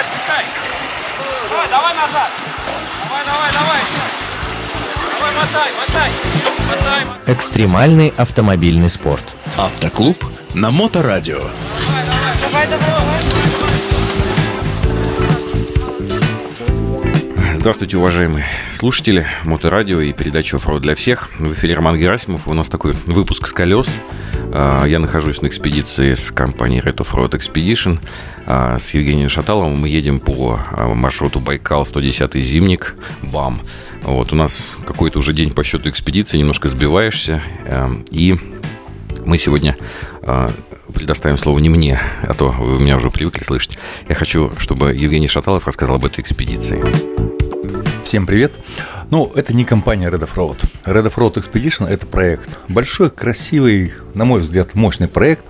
отпускай. Давай, давай назад. Давай, давай, давай. Давай, мотай, мотай. Мотай, мотай. Экстремальный автомобильный спорт. Автоклуб на Моторадио. Давай, давай, давай. Здравствуйте, уважаемые слушатели Моторадио и передача «Оффроуд для всех». В эфире Роман Герасимов. У нас такой выпуск с колес. А, Я нахожусь на экспедиции с компанией Red Offroad Expedition. А, С Евгением Шаталовым мы едем по а, маршруту Байкал 110 зимник БАМ. Вот у нас какой-то уже день по счету экспедиции, немножко сбиваешься. И мы сегодня предоставим слово не мне, а то вы меня уже привыкли слышать. Я хочу, чтобы Евгений Шаталов рассказал об этой экспедиции. Всем привет. Ну, это не компания Red Offroad. Red Offroad Expedition – это проект. Большой, красивый, на мой взгляд, мощный проект,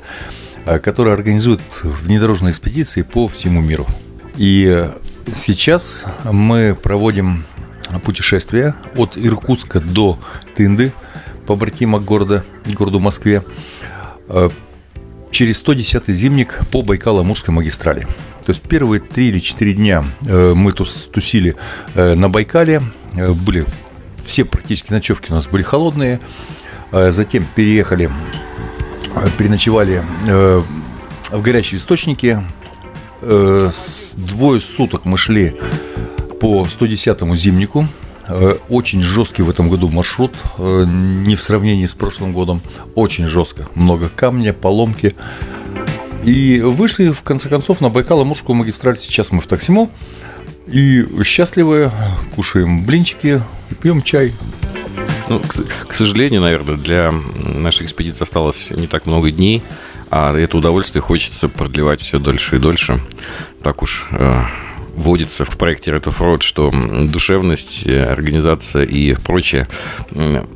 э, который организует внедорожные экспедиции по всему миру. И э, сейчас мы проводим путешествие от Иркутска до Тынды, побратима города, городу Москве, э, через 110-й зимник по Байкало-Амурской магистрали. То есть первые три или четыре дня э, мы тус- тусили э, на Байкале, э, были все практически ночевки у нас были холодные, затем переехали, переночевали в горячие источники, двое суток мы шли по 110-му зимнику. Очень жесткий в этом году маршрут, не в сравнении с прошлым годом. Очень жестко. Много камня, поломки. И вышли, в конце концов, на Байкало-Амурскую магистраль. Сейчас мы в Таксимо. И счастливы, кушаем блинчики, пьем чай. Ну, к, к сожалению, наверное, для нашей экспедиции осталось не так много дней, а это удовольствие хочется продлевать все дольше и дольше. Так уж э, вводится в проекте Red Offroad, что м, душевность, э, организация и прочее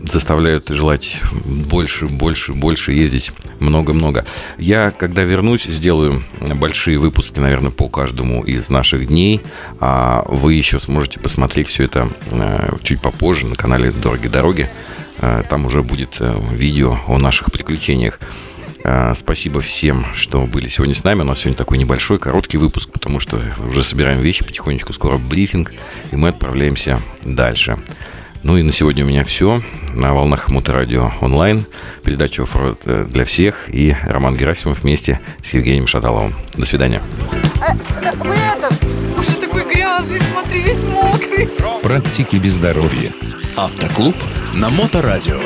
заставляют желать больше, больше, больше ездить много-много. Я, когда вернусь, сделаю большие выпуски, наверное, по каждому из наших дней, а вы еще сможете посмотреть все это э, чуть попозже на канале «Дороги дороги». Э, Там уже будет видео о наших приключениях. Э, Спасибо всем, что были сегодня с нами. У нас сегодня такой небольшой, короткий выпуск, потому что уже собираем вещи потихонечку. Скоро брифинг, и мы отправляемся дальше. Ну и на сегодня у меня все. На волнах Моторадио онлайн. Передача «Оффроуд для всех. И Роман Герасимов вместе с Евгением Шаталовым. До свидания. А, да, вы это... Уже такой грязный, смотри, весь мокрый. Практики без здоровья. Автоклуб на Моторадио.